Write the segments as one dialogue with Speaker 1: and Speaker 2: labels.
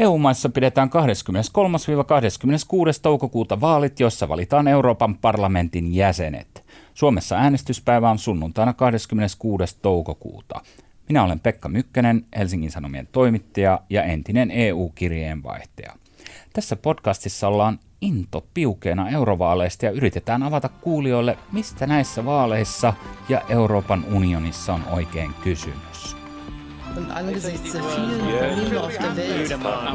Speaker 1: EU-maissa pidetään 23-26. toukokuuta vaalit, joissa valitaan Euroopan parlamentin jäsenet. Suomessa äänestyspäivä on sunnuntaina 26. toukokuuta. Minä olen Pekka Mykkänen, Helsingin Sanomien toimittaja ja entinen EU-kirjeenvaihtaja. Tässä podcastissa ollaan into piukeena eurovaaleista ja yritetään avata kuulijoille, mistä näissä vaaleissa ja Euroopan unionissa on oikein kysymys. Und angesichts der vielen Probleme auf der Welt.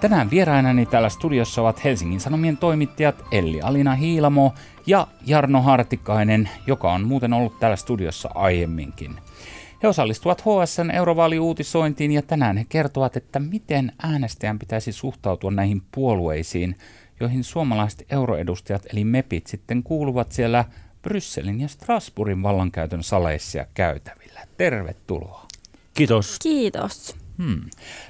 Speaker 1: Tänään vierainani täällä studiossa ovat Helsingin Sanomien toimittajat Elli Alina Hiilamo ja Jarno Hartikainen, joka on muuten ollut täällä studiossa aiemminkin. He osallistuvat HSN eurovaaliuutisointiin ja tänään he kertovat, että miten äänestäjän pitäisi suhtautua näihin puolueisiin, joihin suomalaiset euroedustajat eli MEPit sitten kuuluvat siellä Brysselin ja Strasbourgin vallankäytön saleissa ja käytävillä. Tervetuloa.
Speaker 2: Kiitos.
Speaker 3: Kiitos.
Speaker 1: Hmm.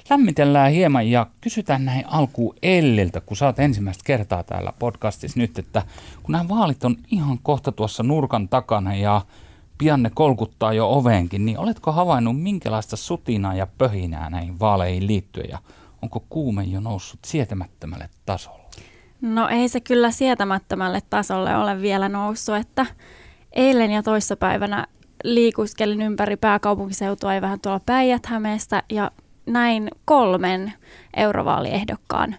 Speaker 1: Lämmitellään hieman ja kysytään näin alkuun Elliltä, kun oot ensimmäistä kertaa täällä podcastissa nyt, että kun nämä vaalit on ihan kohta tuossa nurkan takana ja pian ne kolkuttaa jo oveenkin, niin oletko havainnut minkälaista sutinaa ja pöhinää näihin vaaleihin liittyen ja onko kuume jo noussut sietämättömälle tasolle?
Speaker 3: No ei se kyllä sietämättömälle tasolle ole vielä noussut, että eilen ja toissapäivänä liikuskelin ympäri pääkaupunkiseutua ja vähän tuolla päijät ja näin kolmen eurovaaliehdokkaan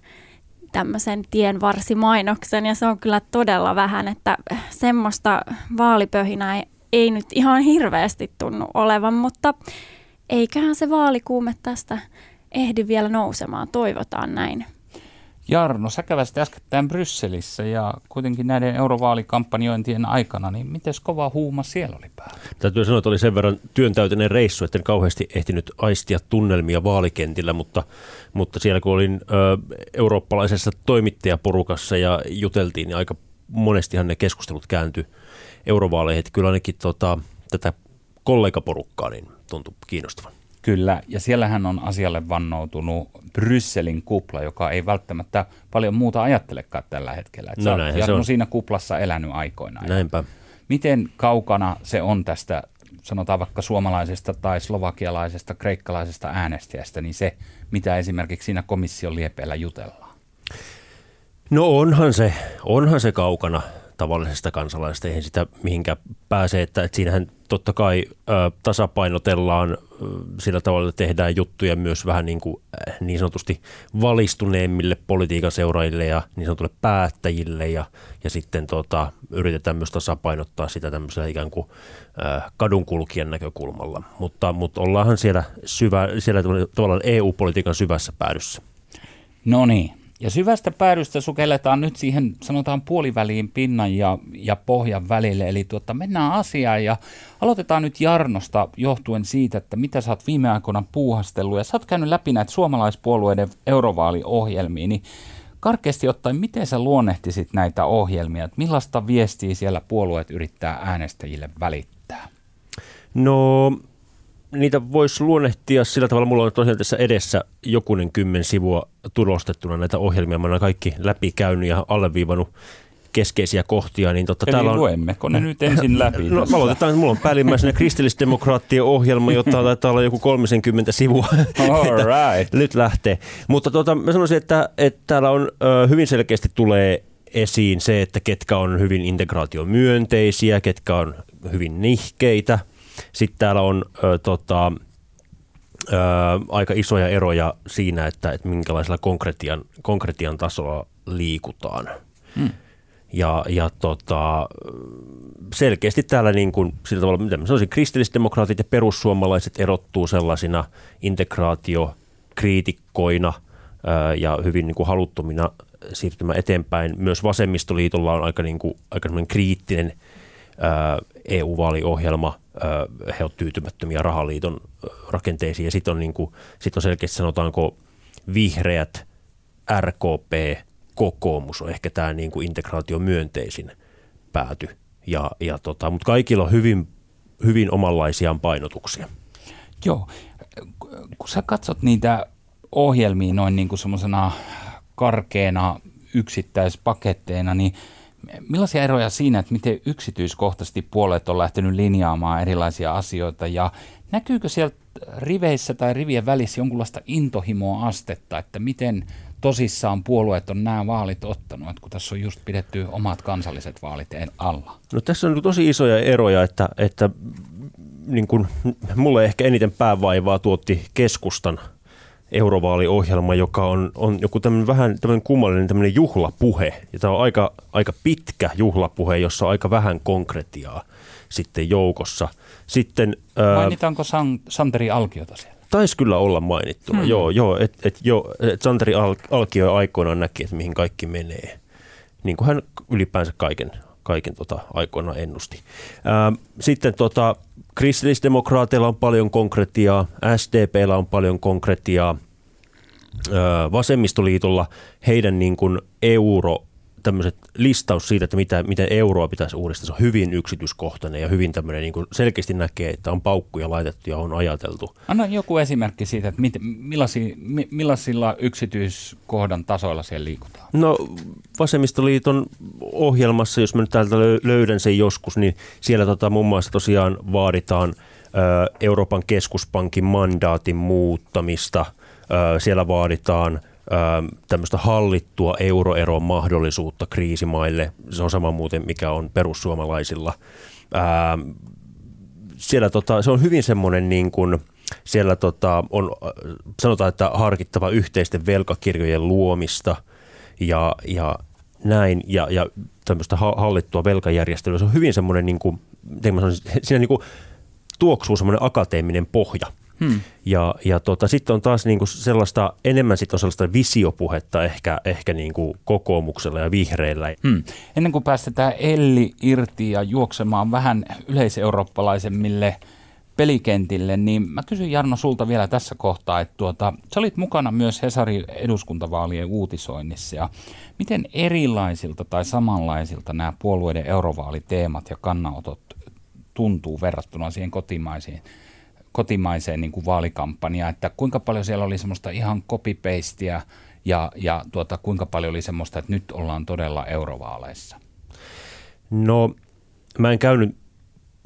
Speaker 3: tämmöisen tienvarsimainoksen ja se on kyllä todella vähän, että semmoista vaalipöhinää ei, ei nyt ihan hirveästi tunnu olevan, mutta eiköhän se vaalikuume tästä ehdi vielä nousemaan, toivotaan näin.
Speaker 1: Jarno, sä käväsit äskettäin Brysselissä ja kuitenkin näiden eurovaalikampanjointien aikana, niin miten kova huuma siellä oli päällä?
Speaker 2: Täytyy sanoa, että oli sen verran työntäyteinen reissu, että en kauheasti ehtinyt aistia tunnelmia vaalikentillä, mutta, mutta siellä kun olin ö, eurooppalaisessa toimittajaporukassa ja juteltiin, niin aika monestihan ne keskustelut kääntyi eurovaaleihin, että kyllä ainakin tota, tätä kollegaporukkaa niin tuntui kiinnostavan.
Speaker 1: Kyllä, ja siellähän on asialle vannoutunut Brysselin kupla, joka ei välttämättä paljon muuta ajattelekaan tällä hetkellä. Et no näin, se on siinä kuplassa elänyt aikoinaan.
Speaker 2: Näinpä.
Speaker 1: Miten kaukana se on tästä, sanotaan vaikka suomalaisesta tai slovakialaisesta, kreikkalaisesta äänestäjästä, niin se, mitä esimerkiksi siinä komission liepeellä jutellaan?
Speaker 2: No onhan se, onhan se kaukana tavallisesta kansalaisesta, eihän sitä mihinkään pääse, että, että siinähän totta kai ö, tasapainotellaan ö, sillä tavalla, että tehdään juttuja myös vähän niin, kuin, äh, niin sanotusti valistuneemmille politiikan seuraajille ja niin sanotulle päättäjille ja, ja sitten tota, yritetään myös tasapainottaa sitä tämmöisellä ikään kuin ö, kadunkulkijan näkökulmalla, mutta, mutta ollaanhan siellä, syvä, siellä tavallaan EU-politiikan syvässä päädyssä.
Speaker 1: No niin, ja syvästä päädystä sukelletaan nyt siihen, sanotaan puoliväliin pinnan ja, ja pohjan välille. Eli tuota, mennään asiaan ja aloitetaan nyt Jarnosta johtuen siitä, että mitä sä oot viime aikoina puuhastellut. Ja sä oot käynyt läpi näitä suomalaispuolueiden eurovaaliohjelmia, niin karkeasti ottaen, miten sä luonnehtisit näitä ohjelmia? Että millaista viestiä siellä puolueet yrittää äänestäjille välittää?
Speaker 2: No niitä voisi luonnehtia sillä tavalla, mulla on tosiaan tässä edessä jokunen kymmen sivua tulostettuna näitä ohjelmia. Mä olen kaikki läpikäynyt ja alleviivannut keskeisiä kohtia. Niin totta,
Speaker 1: Eli täällä on... luemmeko ne nyt ensin läpi?
Speaker 2: no, mä aloitetaan, mulla on päällimmäisenä kristillisdemokraattien ohjelma, jota taitaa olla joku 30 sivua.
Speaker 1: All right.
Speaker 2: nyt lähtee. Mutta tota, mä sanoisin, että, että täällä on hyvin selkeästi tulee esiin se, että ketkä on hyvin integraatiomyönteisiä, ketkä on hyvin nihkeitä – sitten täällä on ö, tota, ö, aika isoja eroja siinä, että, että minkälaisella konkretian, konkretian tasolla liikutaan. Hmm. Ja, ja tota, selkeästi täällä niin kuin, sillä tavalla, mitä mä sanoisin, kristillisdemokraatit ja perussuomalaiset erottuu sellaisina integraatiokriitikkoina ää, ja hyvin niin kuin haluttomina siirtymään eteenpäin. Myös vasemmistoliitolla on aika, niin kuin, aika kriittinen ää, EU-vaaliohjelma – he ovat tyytymättömiä rahaliiton rakenteisiin. Ja sitten on, niin kuin, sit on selkeästi sanotaanko vihreät, RKP, kokoomus on ehkä tämä niin kuin integraatio myönteisin pääty. Ja, ja tota, mutta kaikilla on hyvin, hyvin omanlaisiaan painotuksia.
Speaker 1: Joo, kun sä katsot niitä ohjelmia noin niin kuin semmoisena karkeena yksittäispaketteina, niin millaisia eroja siinä, että miten yksityiskohtaisesti puolet on lähtenyt linjaamaan erilaisia asioita ja näkyykö sieltä riveissä tai rivien välissä jonkunlaista intohimoa astetta, että miten tosissaan puolueet on nämä vaalit ottanut, että kun tässä on just pidetty omat kansalliset vaalit alla?
Speaker 2: No tässä on tosi isoja eroja, että, että niin kuin, mulle ehkä eniten päävaivaa tuotti keskustan eurovaaliohjelma, joka on, on joku tämmöinen vähän tämmöinen kummallinen tämmöinen juhlapuhe. Ja tämä on aika, aika pitkä juhlapuhe, jossa on aika vähän konkretiaa sitten joukossa. Sitten,
Speaker 1: Mainitaanko San, Santeri Alkiota siellä?
Speaker 2: Taisi kyllä olla mainittuna, hmm. joo, joo että et, jo, et Santeri Al, Alkio aikoinaan näki, että mihin kaikki menee. Niin kuin hän ylipäänsä kaiken, kaiken tota, aikoinaan ennusti. Ää, sitten tota, kristillisdemokraateilla on paljon konkretiaa, SDPllä on paljon konkretiaa, ää, vasemmistoliitolla heidän niin kuin euro tämmöiset listaus siitä, että mitä, miten euroa pitäisi uudistaa, se on hyvin yksityiskohtainen ja hyvin tämmöinen niin kuin selkeästi näkee, että on paukkuja laitettu ja on ajateltu.
Speaker 1: Anna joku esimerkki siitä, että mit, millaisilla, millaisilla yksityiskohdan tasoilla siellä liikutaan?
Speaker 2: No Vasemmistoliiton ohjelmassa, jos mä nyt täältä löydän sen joskus, niin siellä tota, muun muassa tosiaan vaaditaan Euroopan keskuspankin mandaatin muuttamista, siellä vaaditaan – tämmöistä hallittua euroeron mahdollisuutta kriisimaille. Se on sama muuten, mikä on perussuomalaisilla. Siellä tota, se on hyvin semmoinen niin kuin, siellä tota, on, sanotaan, että harkittava yhteisten velkakirjojen luomista ja, ja näin, ja, ja tämmöistä hallittua velkajärjestelyä. Se on hyvin semmoinen, niin kuin, siinä niin kuin, tuoksuu semmoinen akateeminen pohja – Hmm. Ja, ja tota, sitten on taas niinku sellaista, enemmän sitten on sellaista visiopuhetta ehkä, ehkä niinku kokoomuksella ja vihreillä.
Speaker 1: Hmm. Ennen kuin päästetään Elli irti ja juoksemaan vähän yleiseurooppalaisemmille pelikentille, niin mä kysyn Jarno sulta vielä tässä kohtaa, että tuota, sä olit mukana myös Hesarin eduskuntavaalien uutisoinnissa ja miten erilaisilta tai samanlaisilta nämä puolueiden eurovaaliteemat ja kannanotot tuntuu verrattuna siihen kotimaisiin kotimaiseen niin kuin vaalikampanjaan, että kuinka paljon siellä oli semmoista ihan copy ja, ja tuota, kuinka paljon oli semmoista, että nyt ollaan todella eurovaaleissa?
Speaker 2: No mä en käynyt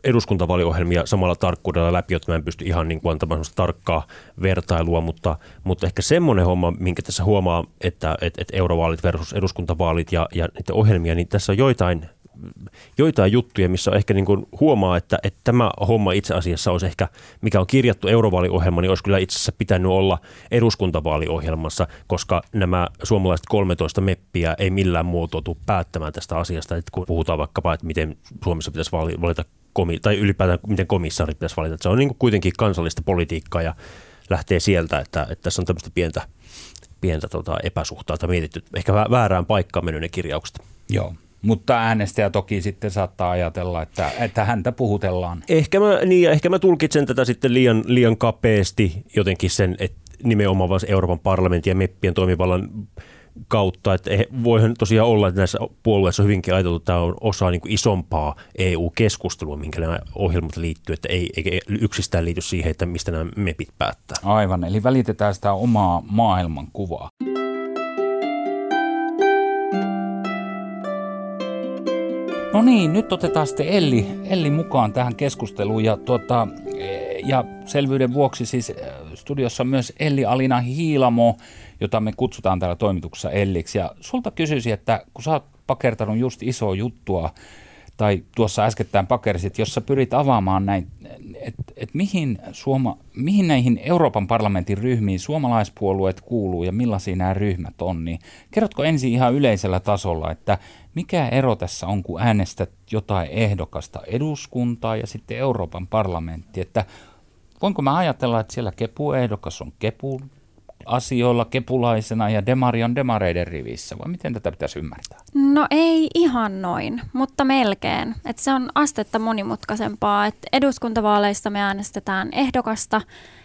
Speaker 2: eduskuntavaaliohjelmia samalla tarkkuudella läpi, jotta mä en pysty ihan niin kuin antamaan tarkkaa vertailua, mutta, mutta ehkä semmoinen homma, minkä tässä huomaa, että, että, että eurovaalit versus eduskuntavaalit ja, ja niiden ohjelmia, niin tässä on joitain joitain juttuja, missä ehkä niin kuin huomaa, että, että tämä homma itse asiassa olisi ehkä, mikä on kirjattu eurovaaliohjelma, niin olisi kyllä itse asiassa pitänyt olla eduskuntavaaliohjelmassa, koska nämä suomalaiset 13 meppiä ei millään muotoa tule päättämään tästä asiasta, että kun puhutaan vaikkapa, että miten Suomessa pitäisi valita komi- tai ylipäätään miten komissaari pitäisi valita. Että se on niin kuin kuitenkin kansallista politiikkaa ja lähtee sieltä, että, että tässä on tämmöistä pientä, pientä tota epäsuhtaa tai mietitty, ehkä väärään paikkaan mennyt ne kirjaukset.
Speaker 1: Joo, mutta äänestäjä toki sitten saattaa ajatella, että, että häntä puhutellaan.
Speaker 2: Ehkä mä, niin, ehkä mä tulkitsen tätä sitten liian, liian kapeasti jotenkin sen, että nimenomaan Euroopan parlamentin ja meppien toimivallan kautta. Että voihan tosiaan olla, että näissä puolueissa on hyvinkin ajateltu, että tämä on osa niin kuin isompaa EU-keskustelua, minkä nämä ohjelmat liittyy, että ei, eikä yksistään liity siihen, että mistä nämä mepit päättää.
Speaker 1: Aivan, eli välitetään sitä omaa maailmankuvaa. No niin, nyt otetaan sitten Elli, Elli mukaan tähän keskusteluun ja, tuota, ja selvyyden vuoksi siis äh, studiossa myös Elli Alina Hiilamo, jota me kutsutaan täällä toimituksessa Elliksi. Ja sulta kysyisin, että kun sä oot pakertanut just isoa juttua, tai tuossa äskettäin pakerisit, jossa pyrit avaamaan näin, että et mihin, Suoma, mihin näihin Euroopan parlamentin ryhmiin suomalaispuolueet kuuluu ja millaisia nämä ryhmät on, niin kerrotko ensin ihan yleisellä tasolla, että mikä ero tässä on, kun äänestät jotain ehdokasta eduskuntaa ja sitten Euroopan parlamentti, että voinko mä ajatella, että siellä kepuehdokas on kepu asioilla kepulaisena ja demari on demareiden rivissä, vai miten tätä pitäisi ymmärtää?
Speaker 3: No ei ihan noin, mutta melkein. Et se on astetta monimutkaisempaa. Et eduskuntavaaleissa me äänestetään ehdokasta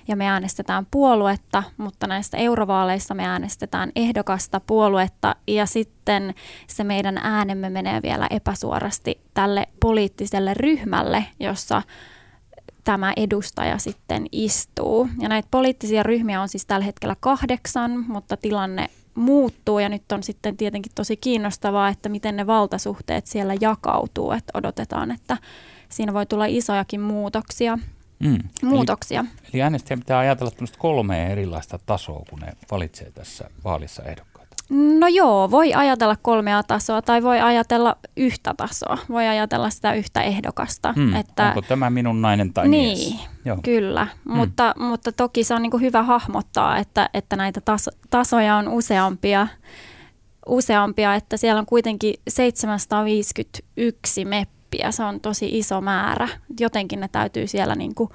Speaker 3: ja me äänestetään puoluetta, mutta näistä eurovaaleissa me äänestetään ehdokasta, puoluetta ja sitten se meidän äänemme menee vielä epäsuorasti tälle poliittiselle ryhmälle, jossa tämä edustaja sitten istuu. Ja näitä poliittisia ryhmiä on siis tällä hetkellä kahdeksan, mutta tilanne muuttuu ja nyt on sitten tietenkin tosi kiinnostavaa, että miten ne valtasuhteet siellä jakautuu, että odotetaan, että siinä voi tulla isojakin muutoksia. Mm. muutoksia.
Speaker 1: Eli, eli äänestäjä pitää ajatella kolmea erilaista tasoa, kun ne valitsee tässä vaalissa ehdokkaan.
Speaker 3: No joo, voi ajatella kolmea tasoa tai voi ajatella yhtä tasoa. Voi ajatella sitä yhtä ehdokasta.
Speaker 1: Hmm, että, onko tämä minun nainen tai
Speaker 3: niin,
Speaker 1: mies?
Speaker 3: Joo. kyllä. Hmm. Mutta, mutta toki se on niin hyvä hahmottaa, että, että näitä taso, tasoja on useampia, useampia, että siellä on kuitenkin 751 meppiä. Se on tosi iso määrä. Jotenkin ne täytyy siellä niin kuin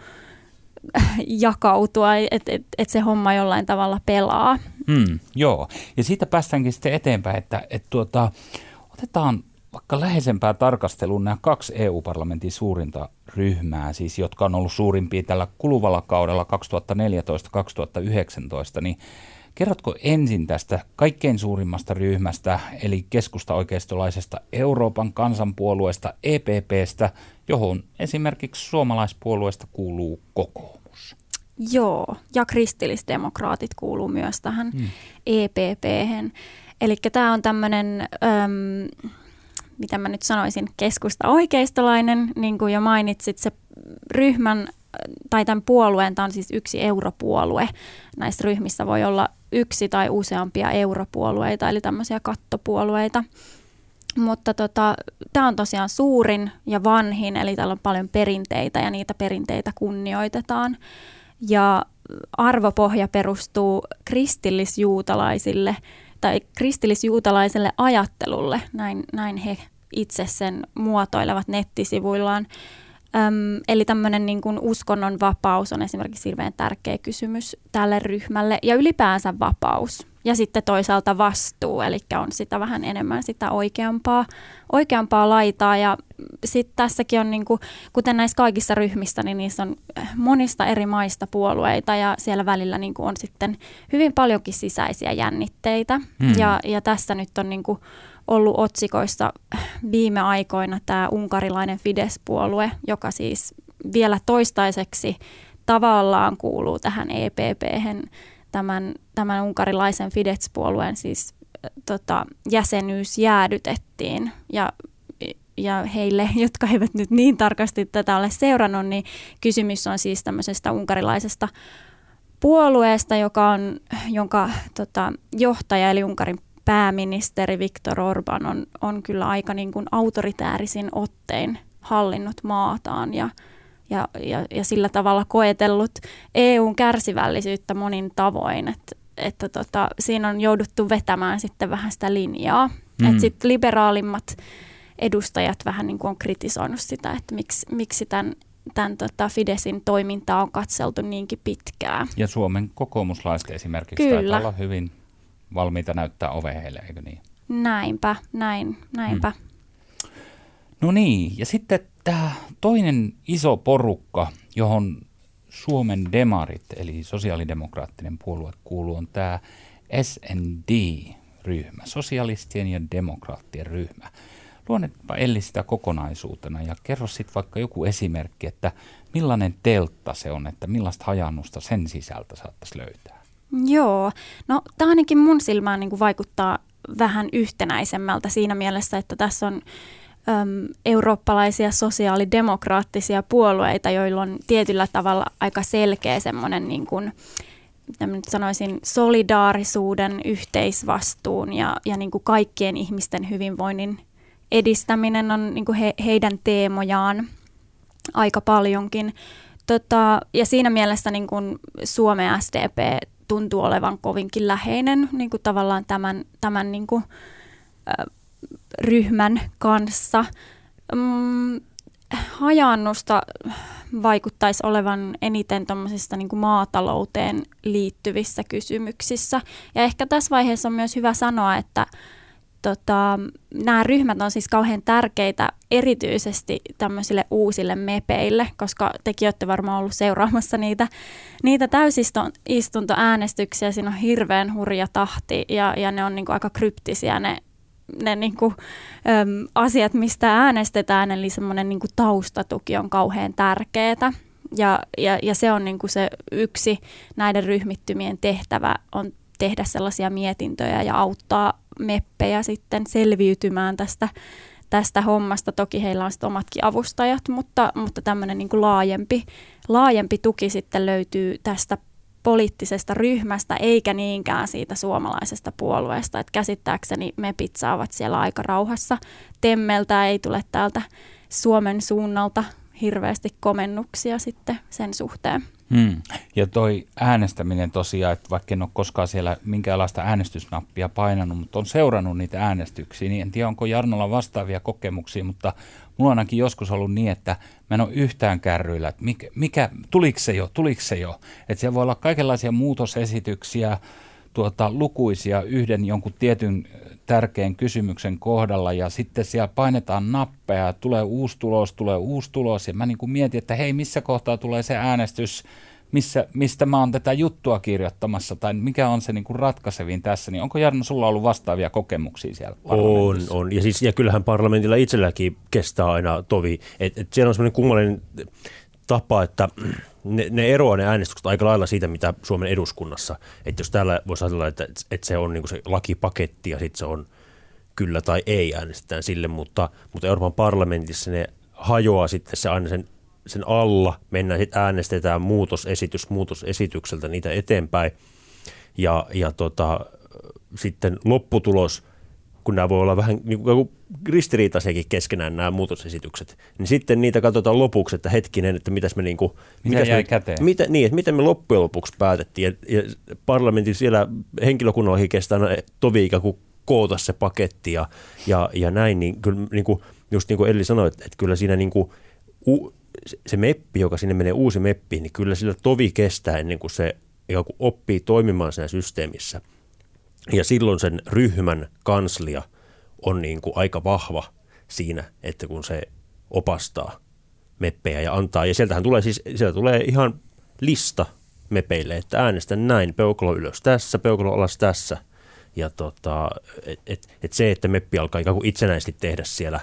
Speaker 3: jakautua, että et, et se homma jollain tavalla pelaa.
Speaker 1: Hmm, joo, ja siitä päästäänkin sitten eteenpäin, että et tuota, otetaan vaikka läheisempää tarkasteluun nämä kaksi EU-parlamentin suurinta ryhmää, siis jotka on ollut suurimpia tällä kuluvalla kaudella 2014-2019, niin kerrotko ensin tästä kaikkein suurimmasta ryhmästä, eli keskusta-oikeistolaisesta Euroopan kansanpuolueesta EPPstä, johon esimerkiksi suomalaispuolueesta kuuluu kokoomus?
Speaker 3: Joo, ja kristillisdemokraatit kuuluu myös tähän hmm. EPP-hen. Eli tämä on tämmöinen, mitä mä nyt sanoisin, keskusta-oikeistolainen, niin kuin jo mainitsit, se ryhmän tai tämän puolueen, tämä on siis yksi europuolue. Näissä ryhmissä voi olla yksi tai useampia europuolueita, eli tämmöisiä kattopuolueita. Mutta tota, tämä on tosiaan suurin ja vanhin, eli täällä on paljon perinteitä ja niitä perinteitä kunnioitetaan. Ja arvopohja perustuu kristillisjuutalaisille tai kristillisjuutalaiselle ajattelulle, näin, näin he itse sen muotoilevat nettisivuillaan. Öm, eli tämmöinen niin kuin uskonnon vapaus on esimerkiksi hirveän tärkeä kysymys tälle ryhmälle ja ylipäänsä vapaus. Ja sitten toisaalta vastuu, eli on sitä vähän enemmän sitä oikeampaa, oikeampaa laitaa. Ja sitten tässäkin on, niin kuin, kuten näissä kaikissa ryhmissä, niin niissä on monista eri maista puolueita ja siellä välillä niin kuin on sitten hyvin paljonkin sisäisiä jännitteitä. Hmm. Ja, ja tässä nyt on niin kuin ollut otsikoissa viime aikoina tämä unkarilainen Fidesz-puolue, joka siis vielä toistaiseksi tavallaan kuuluu tähän epp tämän, tämän unkarilaisen Fidesz-puolueen siis tota, jäsenyys jäädytettiin. Ja ja heille, jotka eivät nyt niin tarkasti tätä ole seurannut, niin kysymys on siis tämmöisestä unkarilaisesta puolueesta, joka on, jonka tota, johtaja eli Unkarin pääministeri Viktor Orban on, on kyllä aika niin kuin autoritäärisin ottein hallinnut maataan. Ja, ja, ja, ja sillä tavalla koetellut EUn kärsivällisyyttä monin tavoin, että että tota, siinä on jouduttu vetämään sitten vähän sitä linjaa. Mm. Että sitten liberaalimmat edustajat vähän niin kuin on kritisoinut sitä, että miksi, miksi tämän, tämän tota Fidesin toimintaa on katseltu niinkin pitkään.
Speaker 1: Ja Suomen kokoomuslaiset esimerkiksi Kyllä. taitaa olla hyvin valmiita näyttää ove heille, eikö niin?
Speaker 3: Näinpä, näin, näinpä. Hmm.
Speaker 1: No niin, ja sitten tämä toinen iso porukka, johon Suomen demarit, eli sosiaalidemokraattinen puolue kuuluu, on tämä SND-ryhmä, sosialistien ja demokraattien ryhmä. Luonnetpa Elli sitä kokonaisuutena ja kerro sitten vaikka joku esimerkki, että millainen teltta se on, että millaista hajannusta sen sisältä saattaisi löytää.
Speaker 3: Joo, no tämä ainakin mun silmään niin kuin vaikuttaa vähän yhtenäisemmältä siinä mielessä, että tässä on äm, eurooppalaisia sosiaalidemokraattisia puolueita, joilla on tietyllä tavalla aika selkeä semmoinen niin kuin, nyt sanoisin, solidaarisuuden, yhteisvastuun ja, ja niin kuin kaikkien ihmisten hyvinvoinnin edistäminen on niin kuin he, heidän teemojaan aika paljonkin. Tota, ja siinä mielessä niin kuin Suomen SDP tuntuu olevan kovinkin läheinen niin kuin tavallaan tämän, tämän niin kuin, äh, ryhmän kanssa. Mm, hajannusta vaikuttaisi olevan eniten niin kuin maatalouteen liittyvissä kysymyksissä. Ja ehkä tässä vaiheessa on myös hyvä sanoa, että tota, nämä ryhmät on siis kauhean tärkeitä erityisesti tämmöisille uusille mepeille, koska tekin olette varmaan ollut seuraamassa niitä, niitä täysistuntoäänestyksiä. Siinä on hirveän hurja tahti ja, ja ne on niin kuin aika kryptisiä ne, ne niin kuin, äm, asiat, mistä äänestetään, eli semmoinen niin kuin taustatuki on kauhean tärkeää. Ja, ja, ja se on niin kuin se yksi näiden ryhmittymien tehtävä on tehdä sellaisia mietintöjä ja auttaa meppejä sitten selviytymään tästä, tästä hommasta. Toki heillä on sitten omatkin avustajat, mutta, mutta tämmöinen niin laajempi, laajempi tuki sitten löytyy tästä poliittisesta ryhmästä eikä niinkään siitä suomalaisesta puolueesta. Et käsittääkseni MEPit saavat siellä aika rauhassa temmeltä, ei tule täältä Suomen suunnalta hirveästi komennuksia sitten sen suhteen.
Speaker 1: Hmm. Ja toi äänestäminen tosiaan, että vaikka en ole koskaan siellä minkäänlaista äänestysnappia painanut, mutta on seurannut niitä äänestyksiä, niin en tiedä onko Jarnolla vastaavia kokemuksia, mutta mulla on ainakin joskus ollut niin, että mä en ole yhtään kärryillä, että mikä, mikä tuliko se jo, tuliko se jo. Että siellä voi olla kaikenlaisia muutosesityksiä, tuota, lukuisia yhden jonkun tietyn tärkeän kysymyksen kohdalla ja sitten siellä painetaan nappeja, tulee uusi tulos, tulee uusi tulos ja mä niin kuin mietin, että hei missä kohtaa tulee se äänestys, missä, mistä mä oon tätä juttua kirjoittamassa tai mikä on se niin kuin ratkaisevin tässä, niin onko Jarno sulla ollut vastaavia kokemuksia siellä
Speaker 2: On, on. Ja, siis, ja kyllähän parlamentilla itselläkin kestää aina tovi. Et, et siellä on semmoinen kummallinen tapa, että ne, ne eroaa ne äänestykset aika lailla siitä, mitä Suomen eduskunnassa. Että jos täällä voisi ajatella, että, että se on niin se lakipaketti ja sitten se on kyllä tai ei äänestetään sille, mutta, mutta Euroopan parlamentissa ne hajoaa sitten se aina sen, sen alla, mennään sitten äänestetään muutosesitys muutosesitykseltä niitä eteenpäin ja, ja tota, sitten lopputulos – kun nämä voi olla vähän niin kuin ristiriitaisiakin keskenään nämä muutosesitykset, niin sitten niitä katsotaan lopuksi, että hetkinen, että mitäs me, niin kuin,
Speaker 1: mitä mitäs jäi me, käteen?
Speaker 2: Mitä, niin, että miten me loppujen lopuksi päätettiin. Ja, ja parlamentin siellä henkilökunnallakin kestää tovi ikään kuin koota se paketti ja, ja, ja näin, niin kyllä niin kuin, just niin kuin Elli sanoi, että, että kyllä siinä niin kuin, u, se meppi, joka sinne menee uusi meppi, niin kyllä sillä tovi kestää ennen kuin se ikään kuin oppii toimimaan siinä systeemissä – ja silloin sen ryhmän kanslia on niin kuin aika vahva siinä, että kun se opastaa meppejä ja antaa. Ja sieltähän tulee siis, sieltä tulee ihan lista mepeille, että äänestä näin, peukalo ylös tässä, peukalo alas tässä. Ja tota, et, et, et se, että meppi alkaa ikään kuin itsenäisesti tehdä siellä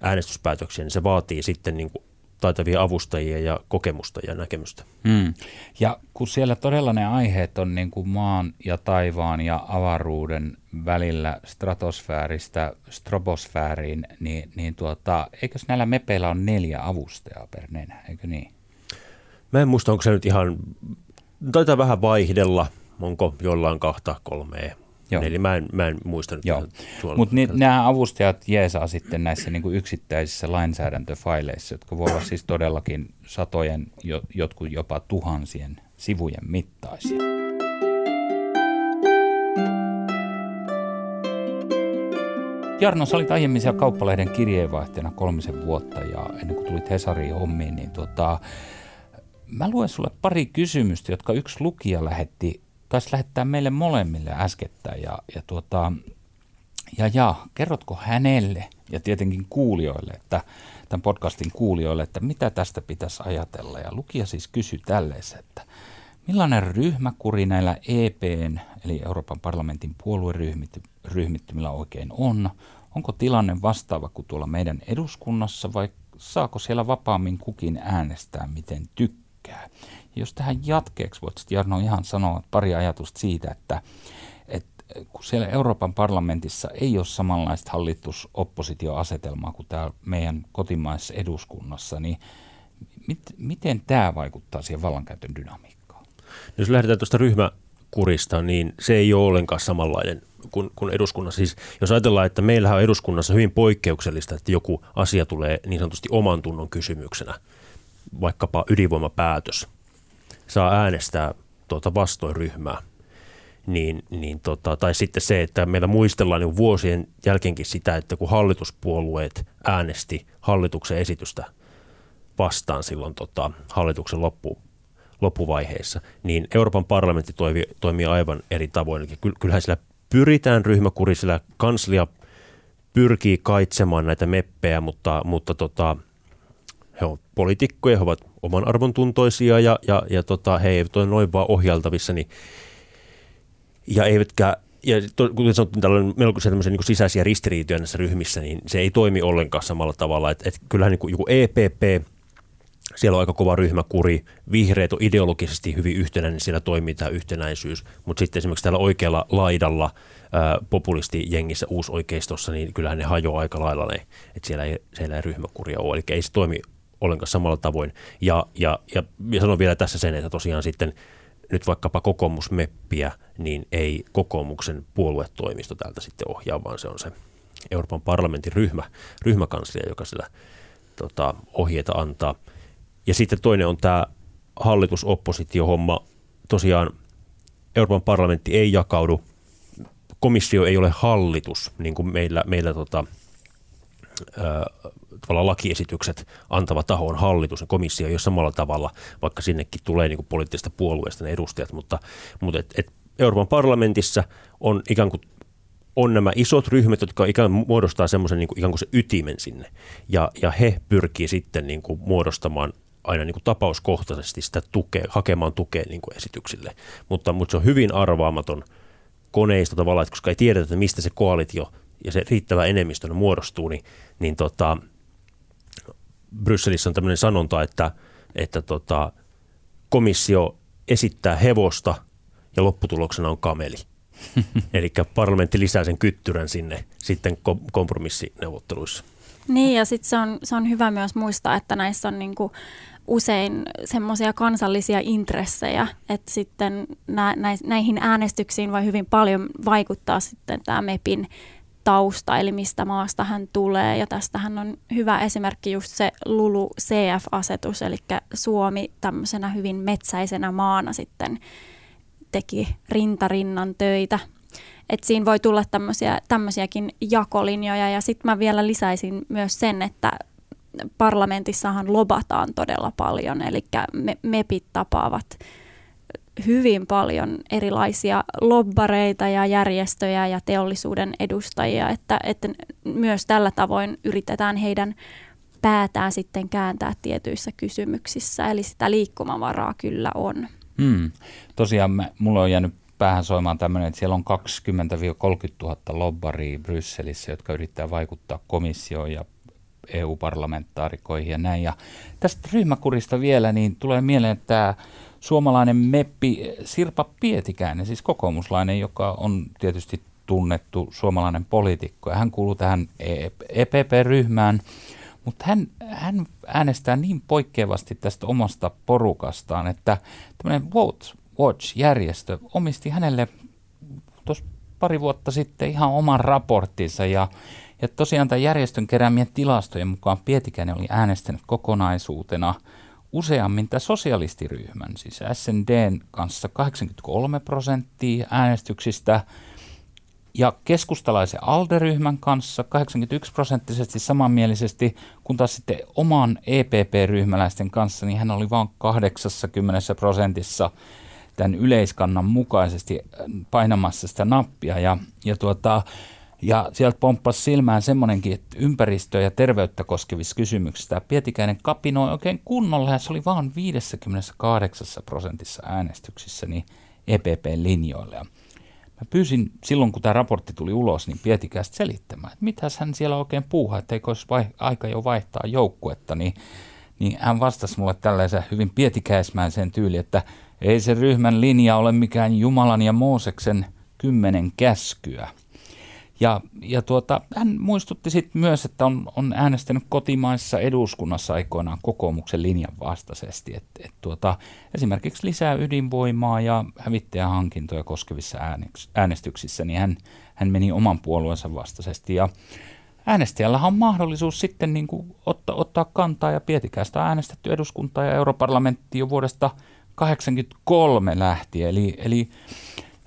Speaker 2: äänestyspäätöksiä, niin se vaatii sitten niin kuin taitavia avustajia ja kokemusta ja näkemystä.
Speaker 1: Hmm. Ja kun siellä todella ne aiheet on niin kuin maan ja taivaan ja avaruuden välillä stratosfääristä strobosfääriin, niin, niin tuota, eikös näillä mepeillä on neljä avustajaa per nenä, eikö niin?
Speaker 2: Mä en muista, onko se nyt ihan, taitaa vähän vaihdella, onko jollain kahta, kolmea, Joo. Eli mä en, mä en muista nyt.
Speaker 1: Mutta nämä avustajat jeesaa sitten näissä niinku yksittäisissä lainsäädäntöfaileissa, jotka voi olla siis todellakin satojen, jo, jotkut jopa tuhansien sivujen mittaisia. Jarno, sä olit aiemmin siellä Kauppalehden kirjeenvaihtajana kolmisen vuotta ja ennen kuin tulit Hesariin hommiin, niin tota, mä luen sulle pari kysymystä, jotka yksi lukija lähetti taisi lähettää meille molemmille äskettäin. Ja, ja, tuota, ja, ja kerrotko hänelle ja tietenkin kuulijoille, että tämän podcastin kuulijoille, että mitä tästä pitäisi ajatella. Ja lukija siis kysyi tälleen, että millainen ryhmäkuri näillä EPn, eli Euroopan parlamentin puolueryhmittymillä oikein on? Onko tilanne vastaava kuin tuolla meidän eduskunnassa vai saako siellä vapaammin kukin äänestää miten tykkää? Jos tähän jatkeeksi voit Jarno ihan sanoa pari ajatusta siitä, että, että kun siellä Euroopan parlamentissa ei ole samanlaista hallitus-oppositioasetelmaa kuin täällä meidän kotimaisessa eduskunnassa, niin mit, miten tämä vaikuttaa siihen vallankäytön dynamiikkaan?
Speaker 2: Jos lähdetään tuosta ryhmäkurista, niin se ei ole ollenkaan samanlainen kuin, kuin eduskunnassa. Siis jos ajatellaan, että meillähän on eduskunnassa hyvin poikkeuksellista, että joku asia tulee niin sanotusti oman tunnon kysymyksenä, vaikkapa ydinvoimapäätös – saa äänestää tuota vastoin ryhmää. Niin, niin tota, tai sitten se, että meillä muistellaan niin vuosien jälkeenkin sitä, että kun hallituspuolueet äänesti hallituksen esitystä vastaan silloin tota, hallituksen loppu, loppuvaiheessa, niin Euroopan parlamentti toimi, toimii aivan eri tavoin. Eli kyllähän sillä pyritään ryhmäkurisilla, kanslia pyrkii kaitsemaan näitä meppejä, mutta, mutta tota, he ovat poliitikkoja, he ovat oman arvontuntoisia ja, ja, ja tota, he eivät ole noin vaan ohjaltavissa. Niin, ja eivätkä, ja to, kuten sanottu, täällä on niin sisäisiä ristiriitoja näissä ryhmissä, niin se ei toimi ollenkaan samalla tavalla. Et, et kyllähän niin kuin, joku EPP siellä on aika kova ryhmäkuri. Vihreät on ideologisesti hyvin yhtenäinen, niin siellä toimii tämä yhtenäisyys. Mutta sitten esimerkiksi täällä oikealla laidalla ää, populistijengissä uusoikeistossa, niin kyllähän ne hajoaa aika lailla ne, että siellä ei, siellä ei ryhmäkuria ole. Eli ei se toimi ollenkaan samalla tavoin. Ja, ja, ja, ja sanon vielä tässä sen, että tosiaan sitten nyt vaikkapa kokoomusmeppiä, niin ei kokoomuksen puoluetoimisto täältä sitten ohjaa, vaan se on se Euroopan parlamentin ryhmä, ryhmäkanslia, joka sillä tota, ohjeita antaa. Ja sitten toinen on tämä hallitus-oppositio-homma. Tosiaan Euroopan parlamentti ei jakaudu, komissio ei ole hallitus, niin kuin meillä, meillä tota, tavallaan lakiesitykset antava taho on hallitus ja komissio ei ole samalla tavalla, vaikka sinnekin tulee niin kuin puolueesta ne edustajat, mutta, mutta et, et Euroopan parlamentissa on ikään kuin on nämä isot ryhmät, jotka ikään muodostaa semmoisen niin kuin, ikään kuin se ytimen sinne. Ja, ja he pyrkii sitten niin kuin muodostamaan aina niin kuin tapauskohtaisesti sitä tukea, hakemaan tukea niin kuin esityksille. Mutta, mutta se on hyvin arvaamaton koneisto tavallaan, että koska ei tiedetä, että mistä se koalitio ja se riittävä enemmistö muodostuu, niin, niin tota, Brysselissä on tämmöinen sanonta, että, että tota, komissio esittää hevosta ja lopputuloksena on kameli. Eli parlamentti lisää sen kyttyrän sinne sitten kompromissineuvotteluissa.
Speaker 3: Niin ja sitten se on, se on hyvä myös muistaa, että näissä on niinku usein semmoisia kansallisia intressejä, että sitten nä, näihin äänestyksiin voi hyvin paljon vaikuttaa sitten tämä MEPin tausta, eli mistä maasta hän tulee. Ja tästähän on hyvä esimerkki just se Lulu CF-asetus, eli Suomi tämmöisenä hyvin metsäisenä maana sitten teki rintarinnan töitä. Et siinä voi tulla tämmöisiä, tämmöisiäkin jakolinjoja ja sitten mä vielä lisäisin myös sen, että parlamentissahan lobataan todella paljon, eli me, MEPit tapaavat hyvin paljon erilaisia lobbareita ja järjestöjä ja teollisuuden edustajia, että, että myös tällä tavoin yritetään heidän päätään sitten kääntää tietyissä kysymyksissä, eli sitä liikkumavaraa kyllä on.
Speaker 1: Hmm. Tosiaan mulla on jäänyt päähän soimaan tämmöinen, että siellä on 20-30 000 lobbaria Brysselissä, jotka yrittää vaikuttaa komissioon ja EU-parlamentaarikoihin ja näin. Ja tästä ryhmäkurista vielä, niin tulee mieleen että suomalainen meppi Sirpa Pietikäinen, siis kokoomuslainen, joka on tietysti tunnettu suomalainen poliitikko. Hän kuuluu tähän EPP-ryhmään, mutta hän, hän äänestää niin poikkeavasti tästä omasta porukastaan, että tämmöinen Vote Watch-järjestö omisti hänelle tuossa pari vuotta sitten ihan oman raporttinsa ja ja tosiaan tämän järjestön keräämien tilastojen mukaan Pietikäinen oli äänestänyt kokonaisuutena useammin tämän sosialistiryhmän, siis SNDn kanssa 83 prosenttia äänestyksistä ja keskustalaisen ALDE-ryhmän kanssa 81 prosenttisesti samanmielisesti, kun taas sitten oman EPP-ryhmäläisten kanssa, niin hän oli vain 80 prosentissa tämän yleiskannan mukaisesti painamassa sitä nappia. Ja, ja tuota, ja sieltä pomppasi silmään semmoinenkin, että ympäristöä ja terveyttä koskevissa kysymyksissä Pietikäinen kapinoi oikein kunnolla ja se oli vain 58 prosentissa äänestyksissä niin EPP-linjoilla. Ja mä pyysin silloin, kun tämä raportti tuli ulos, niin Pietikäistä selittämään, että mitäs hän siellä oikein puuhaa, että eikö olisi vai, aika jo vaihtaa joukkuetta, niin, niin hän vastasi mulle tällaisen hyvin pietikäismäisen tyyli, että ei se ryhmän linja ole mikään Jumalan ja Mooseksen kymmenen käskyä – ja, ja tuota, hän muistutti sitten myös, että on, on äänestänyt kotimaissa eduskunnassa aikoinaan kokoomuksen linjan vastaisesti. Et, et tuota, esimerkiksi lisää ydinvoimaa ja hävittäjähankintoja koskevissa äänestyksissä, niin hän, hän meni oman puolueensa vastaisesti. Ja äänestäjällähän on mahdollisuus sitten niin kuin ottaa, ottaa kantaa, ja Pietikäistä on äänestetty eduskuntaa ja europarlamentti jo vuodesta 1983 lähtien. Eli, eli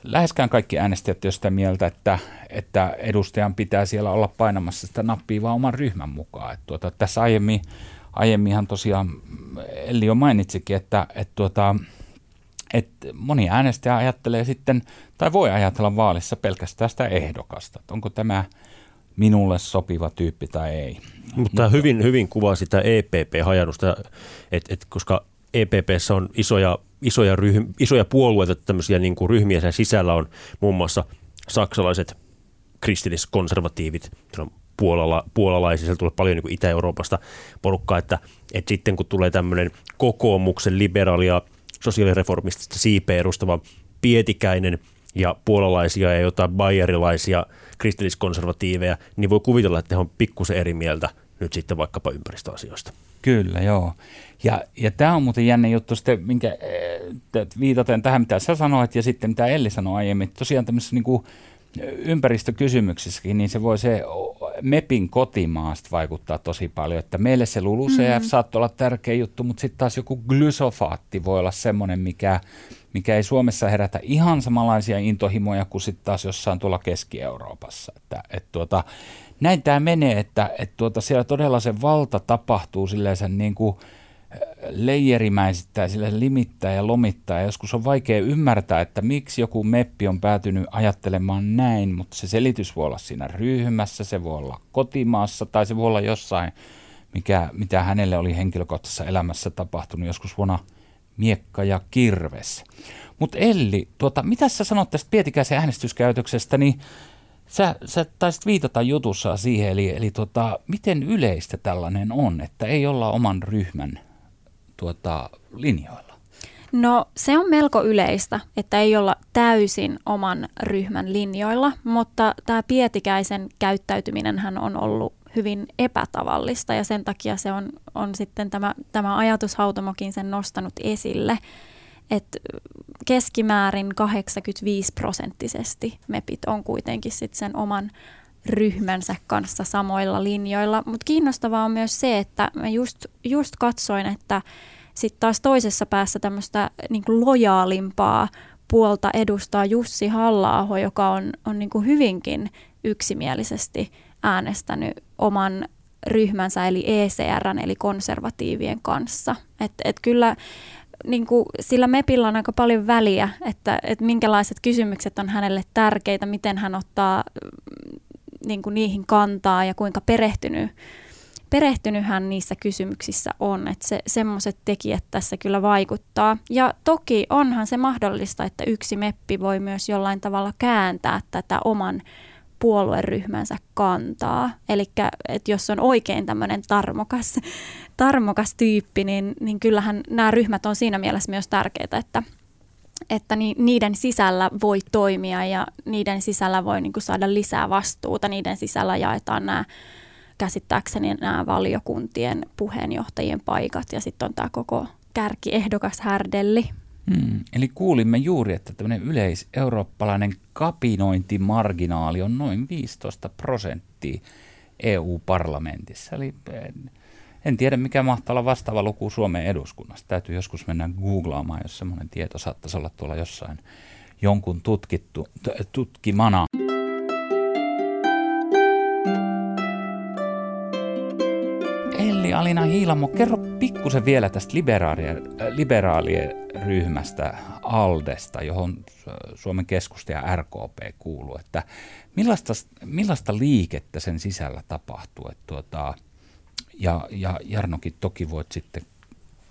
Speaker 1: läheskään kaikki äänestäjät ovat sitä mieltä, että, että edustajan pitää siellä olla painamassa sitä nappia vaan oman ryhmän mukaan. Että tuota, tässä aiemmin, aiemminhan tosiaan Elli jo mainitsikin, että, että, tuota, että moni äänestäjä ajattelee sitten, tai voi ajatella vaalissa pelkästään sitä ehdokasta, että onko tämä minulle sopiva tyyppi tai ei.
Speaker 2: Mutta hyvin, hyvin kuvaa sitä EPP-hajannusta, että, että koska EPPssä on isoja, isoja, ryhm, isoja puolueita, tämmöisiä niin kuin ryhmiä sen sisällä on muun muassa saksalaiset kristilliskonservatiivit, on puolala, puolalaisia, siellä tulee paljon niin Itä-Euroopasta porukkaa, että, että sitten kun tulee tämmöinen kokoomuksen liberaalia sosiaalireformistista siipeä edustava pietikäinen ja puolalaisia ja jotain bayerilaisia kristilliskonservatiiveja, niin voi kuvitella, että he on pikkusen eri mieltä nyt sitten vaikkapa ympäristöasioista.
Speaker 1: Kyllä, joo. Ja, ja tämä on muuten jännä juttu sitten, minkä viitaten tähän, mitä sä sanoit ja sitten mitä Elli sanoi aiemmin. Tosiaan tämmöisessä niin kuin ympäristökysymyksissäkin, niin se voi se MEPin kotimaasta vaikuttaa tosi paljon, että meille se LULUCF mm-hmm. saattaa olla tärkeä juttu, mutta sitten taas joku glysofaatti voi olla semmoinen, mikä, mikä ei Suomessa herätä ihan samanlaisia intohimoja kuin sitten taas jossain tuolla Keski-Euroopassa. Että, et tuota, näin tämä menee, että et tuota, siellä todella se valta tapahtuu silleen sen niin kuin – leijerimäisittää, sille limittää ja lomittaa. Ja joskus on vaikea ymmärtää, että miksi joku meppi on päätynyt ajattelemaan näin, mutta se selitys voi olla siinä ryhmässä, se voi olla kotimaassa tai se voi olla jossain, mikä, mitä hänelle oli henkilökohtaisessa elämässä tapahtunut joskus vuonna miekka ja kirves. Mutta Elli, tuota, mitä sä sanot tästä Pietikäisen äänestyskäytöksestä, niin Sä, sä taisit viitata jutussa siihen, eli, eli tota, miten yleistä tällainen on, että ei olla oman ryhmän tuota, linjoilla?
Speaker 3: No se on melko yleistä, että ei olla täysin oman ryhmän linjoilla, mutta tämä pietikäisen käyttäytyminen hän on ollut hyvin epätavallista ja sen takia se on, on sitten tämä, tämä ajatushautomokin sen nostanut esille, että keskimäärin 85 prosenttisesti MEPit on kuitenkin sitten sen oman ryhmänsä kanssa samoilla linjoilla. Mutta kiinnostavaa on myös se, että mä just, just katsoin, että sitten taas toisessa päässä tämmöistä niin lojaalimpaa puolta edustaa Jussi halla joka on, on niin hyvinkin yksimielisesti äänestänyt oman ryhmänsä eli ECRn eli konservatiivien kanssa. Että et kyllä niin kuin, sillä MEPillä on aika paljon väliä, että, että minkälaiset kysymykset on hänelle tärkeitä, miten hän ottaa niin kuin niihin kantaa ja kuinka perehtynyt, perehtynyt hän niissä kysymyksissä on. Että se, semmoiset tekijät tässä kyllä vaikuttaa. Ja toki onhan se mahdollista, että yksi meppi voi myös jollain tavalla kääntää tätä oman puolueryhmänsä kantaa. Eli jos on oikein tämmöinen tarmokas, tarmokas tyyppi, niin, niin kyllähän nämä ryhmät on siinä mielessä myös tärkeitä, että, että ni, niiden sisällä voi toimia ja niiden sisällä voi niin kuin saada lisää vastuuta. Niiden sisällä jaetaan nämä käsittääkseni nämä valiokuntien puheenjohtajien paikat ja sitten on tämä koko kärkiehdokas härdelli.
Speaker 1: Hmm. Eli kuulimme juuri, että tämmöinen yleiseurooppalainen kapinointimarginaali on noin 15 prosenttia EU-parlamentissa. Eli en tiedä, mikä mahtaa olla vastaava luku Suomen eduskunnassa. Täytyy joskus mennä googlaamaan, jos semmoinen tieto saattaisi olla tuolla jossain jonkun tutkittu, tutkimana. Elli Alina Hiilamo, kerro pikkusen vielä tästä liberaalien, liberaalien ryhmästä Aldesta, johon Suomen keskusta ja RKP kuuluu. Että millaista, millaista liikettä sen sisällä tapahtuu? Että tuota, ja, ja Jarnokin toki voit sitten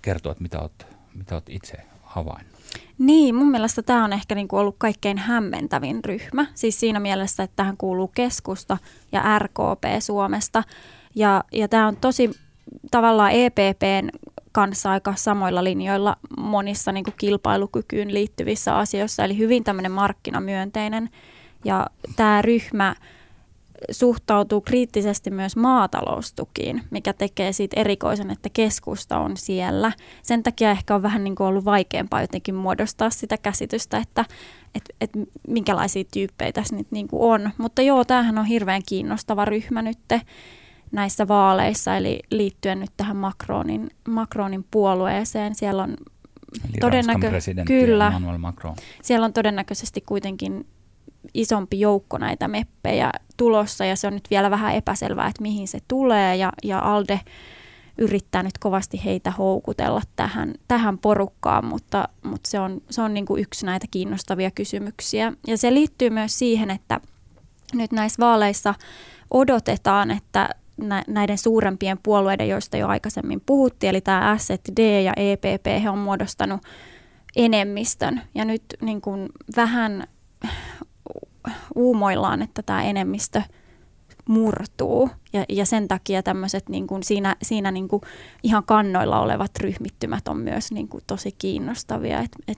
Speaker 1: kertoa, että mitä olet, mitä olet itse havainnut.
Speaker 3: Niin, mun mielestä tämä on ehkä niinku ollut kaikkein hämmentävin ryhmä. Siis siinä mielessä, että tähän kuuluu keskusta ja RKP Suomesta. Ja, ja tämä on tosi tavallaan EPPn kanssa aika samoilla linjoilla monissa niin kuin kilpailukykyyn liittyvissä asioissa, eli hyvin tämmöinen markkinamyönteinen. Ja tämä ryhmä suhtautuu kriittisesti myös maataloustukiin, mikä tekee siitä erikoisen, että keskusta on siellä. Sen takia ehkä on vähän niin kuin ollut vaikeampaa jotenkin muodostaa sitä käsitystä, että et, et minkälaisia tyyppejä tässä nyt niin kuin on. Mutta joo, tämähän on hirveän kiinnostava ryhmä nyt näissä vaaleissa, eli liittyen nyt tähän Macronin, Macronin puolueeseen. Siellä on
Speaker 1: Eli todennäkö- kyllä, Macron.
Speaker 3: Siellä on todennäköisesti kuitenkin isompi joukko näitä meppejä tulossa ja se on nyt vielä vähän epäselvää, että mihin se tulee ja, ja Alde yrittää nyt kovasti heitä houkutella tähän, tähän porukkaan, mutta, mutta se on, se on niin kuin yksi näitä kiinnostavia kysymyksiä. Ja se liittyy myös siihen, että nyt näissä vaaleissa odotetaan, että näiden suurempien puolueiden, joista jo aikaisemmin puhuttiin, eli tämä SD ja EPP, he on muodostanut enemmistön. Ja nyt niin kuin vähän uumoillaan, että tämä enemmistö murtuu. Ja, ja sen takia tämmöiset niin kuin siinä, siinä niin kuin ihan kannoilla olevat ryhmittymät on myös niin kuin tosi kiinnostavia, että et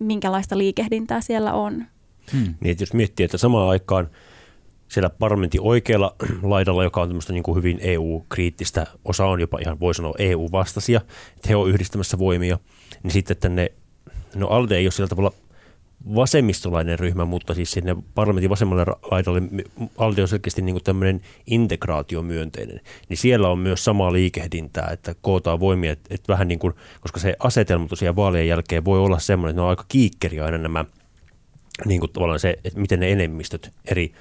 Speaker 3: minkälaista liikehdintää siellä on.
Speaker 2: Hmm. Niin, jos miettii, että samaan aikaan siellä parlamentin oikealla laidalla, joka on tämmöistä niin kuin hyvin EU-kriittistä, osa on jopa ihan voi sanoa EU-vastaisia, että he on yhdistämässä voimia, niin sitten tänne, no ALDE ei ole sillä tavalla vasemmistolainen ryhmä, mutta siis sinne parlamentin vasemmalle laidalle ALDE on selkeästi niin kuin tämmöinen integraatiomyönteinen, niin siellä on myös samaa liikehdintää, että kootaan voimia, että, että vähän niin kuin, koska se asetelma tosiaan vaalien jälkeen voi olla semmoinen, että ne on aika kiikkeri aina nämä, niin kuin tavallaan se, että miten ne enemmistöt eri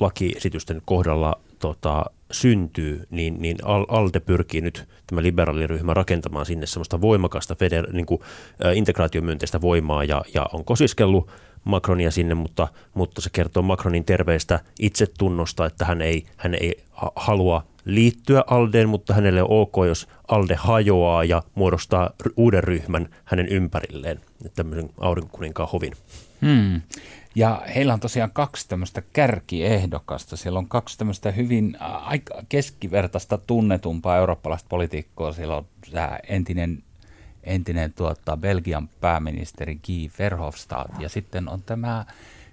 Speaker 2: lakiesitysten kohdalla tota, syntyy, niin, niin ALDE pyrkii nyt tämä liberaaliryhmä rakentamaan sinne semmoista voimakasta feder, niin kuin, ä, integraatiomyönteistä voimaa ja, ja on kosiskellut Macronia sinne, mutta, mutta se kertoo Macronin terveestä itsetunnosta, että hän ei, hän ei halua liittyä Aldeen, mutta hänelle on ok, jos Alde hajoaa ja muodostaa uuden ryhmän hänen ympärilleen, tämmöisen aurinkokuninkaan hovin.
Speaker 1: Hmm. Ja heillä on tosiaan kaksi tämmöistä kärkiehdokasta. Siellä on kaksi tämmöistä hyvin aika keskivertaista tunnetumpaa eurooppalaista poliitikkoa. Siellä on tämä entinen, entinen tuota, Belgian pääministeri Guy Verhofstadt ja sitten on tämä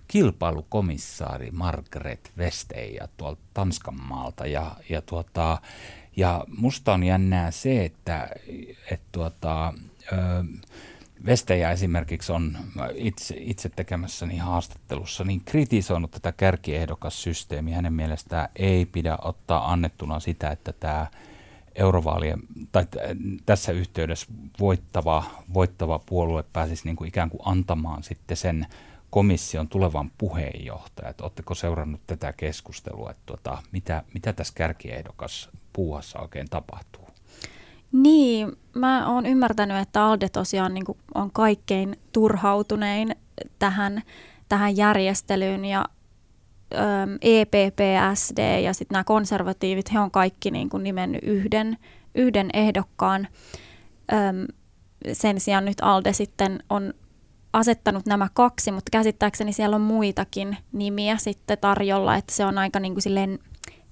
Speaker 1: kilpailukomissaari Margaret Vestager tuolta Tanskan maalta. Ja, ja, tuota, ja musta on jännää se, että et tuota, ö, Vestejä esimerkiksi on itse, itse tekemässäni haastattelussa niin kritisoinut tätä kärkiehdokassysteemiä. Hänen mielestään ei pidä ottaa annettuna sitä, että tämä eurovaalien, tai tässä yhteydessä voittava, voittava puolue pääsisi niin kuin ikään kuin antamaan sitten sen komission tulevan puheenjohtajat. Oletteko seurannut tätä keskustelua, että tuota, mitä, mitä tässä kärkiehdokas puuhassa oikein tapahtuu?
Speaker 3: Niin, mä oon ymmärtänyt, että ALDE tosiaan niin on kaikkein turhautunein tähän, tähän järjestelyyn ja äm, EPP, SD ja sitten nämä konservatiivit, he on kaikki niin kuin nimennyt yhden, yhden ehdokkaan. Äm, sen sijaan nyt ALDE sitten on asettanut nämä kaksi, mutta käsittääkseni siellä on muitakin nimiä sitten tarjolla, että se on aika niin kuin silleen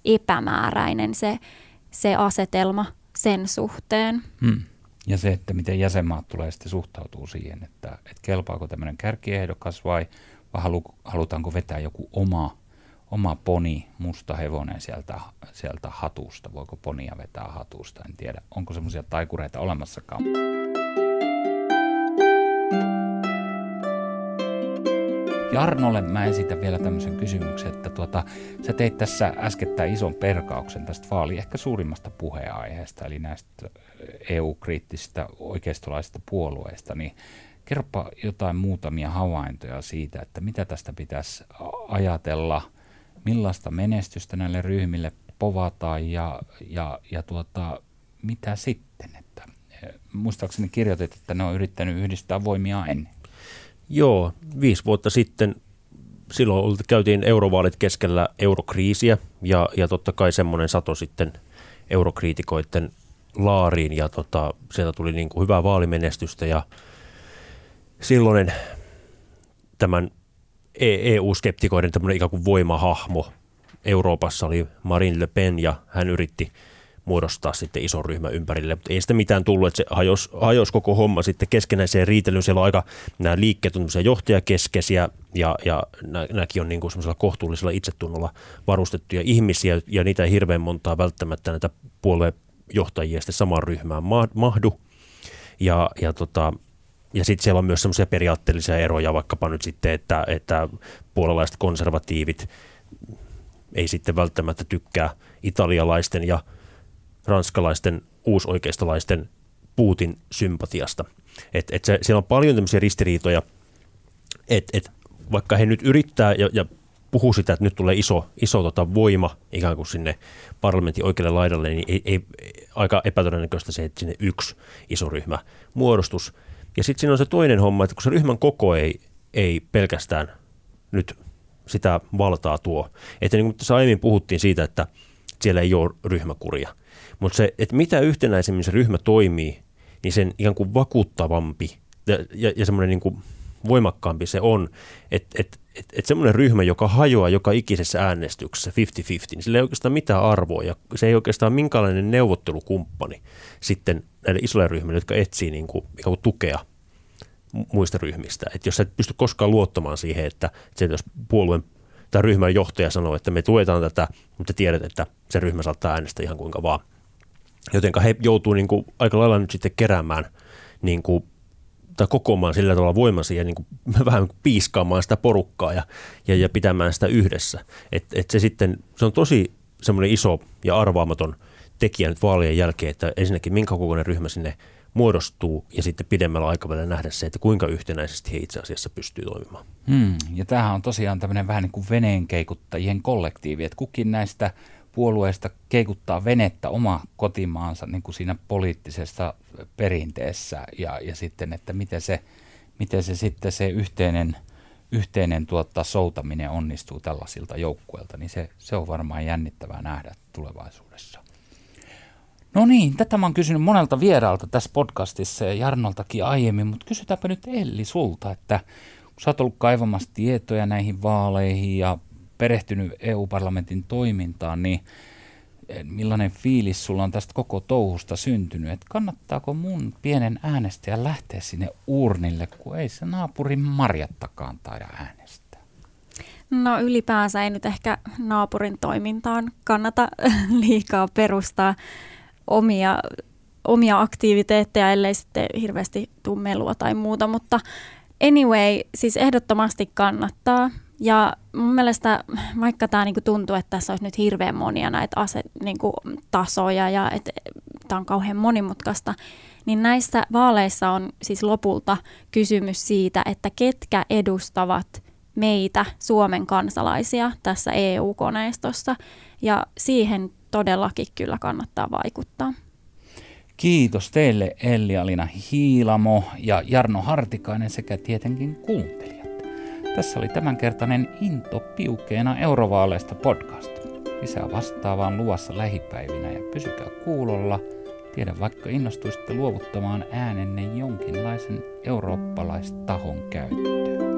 Speaker 3: epämääräinen se, se asetelma sen suhteen.
Speaker 1: Hmm. Ja se, että miten jäsenmaat tulee sitten suhtautuu siihen, että, että kelpaako tämmöinen kärkiehdokas vai, vai halu, halutaanko vetää joku oma, oma poni, musta hevonen sieltä, sieltä hatusta. Voiko ponia vetää hatusta, en tiedä. Onko semmoisia taikureita olemassakaan. Jarnolle mä esitän vielä tämmöisen kysymyksen, että tuota, sä teit tässä äskettäin ison perkauksen tästä vaali ehkä suurimmasta puheenaiheesta, eli näistä EU-kriittisistä oikeistolaisista puolueista, niin kerropa jotain muutamia havaintoja siitä, että mitä tästä pitäisi ajatella, millaista menestystä näille ryhmille povataan ja, ja, ja tuota, mitä sitten, että muistaakseni kirjoitit, että ne on yrittänyt yhdistää voimia ennen.
Speaker 2: Joo, viisi vuotta sitten silloin käytiin eurovaalit keskellä eurokriisiä ja, ja totta kai semmoinen sato sitten eurokriitikoiden laariin ja tota, sieltä tuli niin kuin hyvää vaalimenestystä ja silloinen tämän EU-skeptikoiden e tämmöinen ikään kuin voimahahmo Euroopassa oli Marine Le Pen ja hän yritti – muodostaa sitten ison ryhmän ympärille. Mutta ei sitä mitään tullut, että se hajosi, hajos koko homma sitten keskenäiseen riitelyyn. Siellä on aika, nämä liikkeet on johtajakeskeisiä ja, ja nämäkin on niin kuin semmoisella kohtuullisella itsetunnolla varustettuja ihmisiä ja niitä ei hirveän montaa välttämättä näitä puoluejohtajia sitten samaan ryhmään mahdu. Ja, ja tota, ja sitten siellä on myös semmoisia periaatteellisia eroja, vaikkapa nyt sitten, että, että puolalaiset konservatiivit ei sitten välttämättä tykkää italialaisten ja ranskalaisten uusoikeistolaisten Putin sympatiasta. Et, et se, siellä on paljon tämmöisiä ristiriitoja, että et, vaikka he nyt yrittää ja, ja puhuu sitä, että nyt tulee iso, iso tota voima ikään kuin sinne parlamentin oikealle laidalle, niin ei, ei, aika epätodennäköistä se, että sinne yksi iso ryhmä muodostus. Ja sitten siinä on se toinen homma, että kun se ryhmän koko ei, ei pelkästään nyt sitä valtaa tuo. Että niin kuin tässä aiemmin puhuttiin siitä, että siellä ei ole ryhmäkuria. Mutta se, että mitä yhtenäisemmin se ryhmä toimii, niin sen ikään kuin vakuuttavampi ja, ja, ja semmoinen niin kuin voimakkaampi se on. Että et, että et semmoinen ryhmä, joka hajoaa joka ikisessä äänestyksessä 50-50, niin sillä ei oikeastaan mitään arvoa ja se ei oikeastaan minkälainen neuvottelukumppani sitten näille isoille ryhmille, jotka etsii niin kuin, ikään kuin tukea muista ryhmistä. Että jos sä et pysty koskaan luottamaan siihen, että se, jos puolueen tai ryhmän johtaja sanoo, että me tuetaan tätä, mutta tiedät, että se ryhmä saattaa äänestää ihan kuinka vaan. Joten he joutuu niin kuin aika lailla nyt sitten keräämään niin kuin tai kokoamaan sillä tavalla voimasi ja niin kuin, vähän piiskaamaan sitä porukkaa ja, ja, ja pitämään sitä yhdessä. Et, et se sitten, se on tosi semmoinen iso ja arvaamaton tekijä nyt vaalien jälkeen, että ensinnäkin minkä kokoinen ryhmä sinne muodostuu ja sitten pidemmällä aikavälillä nähdä se, että kuinka yhtenäisesti he itse asiassa pystyy toimimaan.
Speaker 1: Hmm, ja tämähän on tosiaan tämmöinen vähän niin kuin veneenkeikuttajien kollektiivi, että kukin näistä puolueista keikuttaa venettä oma kotimaansa niin kuin siinä poliittisessa perinteessä ja, ja sitten, että miten se, miten se sitten se yhteinen, yhteinen tuota, soutaminen onnistuu tällaisilta joukkueilta, niin se, se on varmaan jännittävää nähdä tulevaisuudessa. No niin, tätä mä oon kysynyt monelta vieraalta tässä podcastissa ja Jarnoltakin aiemmin, mutta kysytäänpä nyt Elli sulta, että kun sä oot ollut kaivamassa tietoja näihin vaaleihin ja perehtynyt EU-parlamentin toimintaan, niin eh, millainen fiilis sulla on tästä koko touhusta syntynyt, että kannattaako mun pienen äänestäjän lähteä sinne urnille, kun ei se naapurin marjattakaan taida äänestää?
Speaker 3: No ylipäänsä ei nyt ehkä naapurin toimintaan kannata liikaa perustaa omia, omia aktiviteetteja, ellei sitten hirveästi tule melua tai muuta, mutta anyway, siis ehdottomasti kannattaa. Ja mun mielestä, vaikka tämä niinku tuntuu, että tässä olisi nyt hirveän monia näitä ase, niinku, tasoja ja että tämä on kauhean monimutkaista, niin näissä vaaleissa on siis lopulta kysymys siitä, että ketkä edustavat meitä, Suomen kansalaisia, tässä EU-koneistossa. Ja siihen todellakin kyllä kannattaa vaikuttaa.
Speaker 1: Kiitos teille Elli-Alina Hiilamo ja Jarno Hartikainen sekä tietenkin kuuntelijat. Tässä oli tämänkertainen Into piukeena eurovaaleista podcast. Lisää vastaavaan luvassa lähipäivinä ja pysykää kuulolla. Tiedä vaikka innostuisitte luovuttamaan äänenne jonkinlaisen eurooppalaistahon käyttöön.